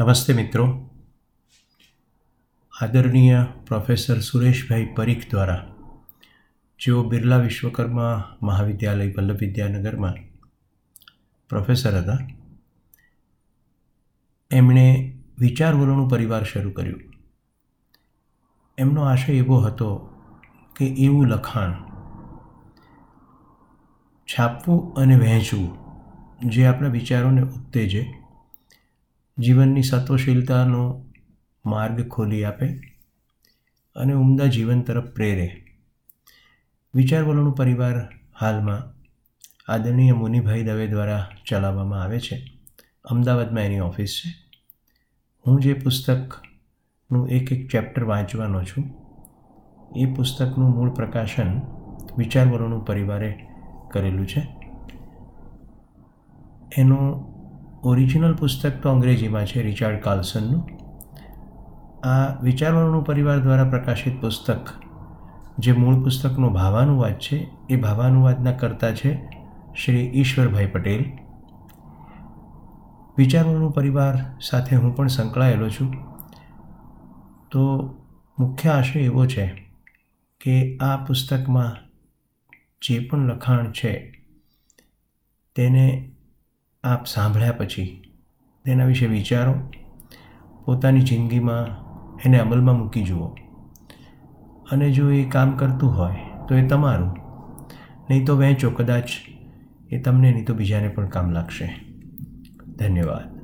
નમસ્તે મિત્રો. આદરણીય પ્રોફેસર સુરેશભાઈ પરીખ દ્વારા જેઓ બિરલા વિશ્વકર્મા મહાવિદ્યાલય વલ્લભ વિદ્યાનગરમાં પ્રોફેસર હતા, એમણે વિચારવલોનું પરિવાર શરૂ કર્યું. એમનો આશય એવો હતો કે એવું લખાણ છાપવું અને વહેંચવું જે આપણા વિચારોને ઉત્તેજે જીવનની સત્વશીલતાનો માર્ગ ખોલી આપે અને ઉમદા જીવન તરફ પ્રેરે. વિચારવલોનું પરિવાર હાલમાં આદરણીય મુનિભાઈ દવે દ્વારા ચલાવવામાં આવે છે. અમદાવાદમાં એની ઓફિસ છે. હું જે પુસ્તકનું એક એક ચેપ્ટર વાંચવાનો છું, એ પુસ્તકનું મૂળ પ્રકાશન વિચારવલોનું પરિવારે કરેલું છે. એનું ઓરિજિનલ પુસ્તક તો અંગ્રેજીમાં છે, રિચાર્ડ કાર્લસનનું. આ વિચારવલોનું પરિવાર દ્વારા પ્રકાશિત પુસ્તક, જે મૂળ પુસ્તકનો ભાવાનુવાદ છે, એ ભાવાનુવાદના કરતા છે શ્રી ઈશ્વરભાઈ પટેલ. વિચારવલોનું પરિવાર સાથે હું પણ સંકળાયેલો છું. તો મુખ્ય આશય એવો છે કે આ પુસ્તકમાં જે પણ લખાણ છે, તેને આપ સાંભળ્યા પછી તેના વિશે વિચારો, પોતાની જિંદગીમાં એને અમલમાં મૂકી જુઓ. અને જો એ કામ કરતું હોય તો એ તમારું, નહીં તો વહેંચો, કદાચ એ તમને, નહીં તો બીજાને પણ કામ લાગશે. ધન્યવાદ.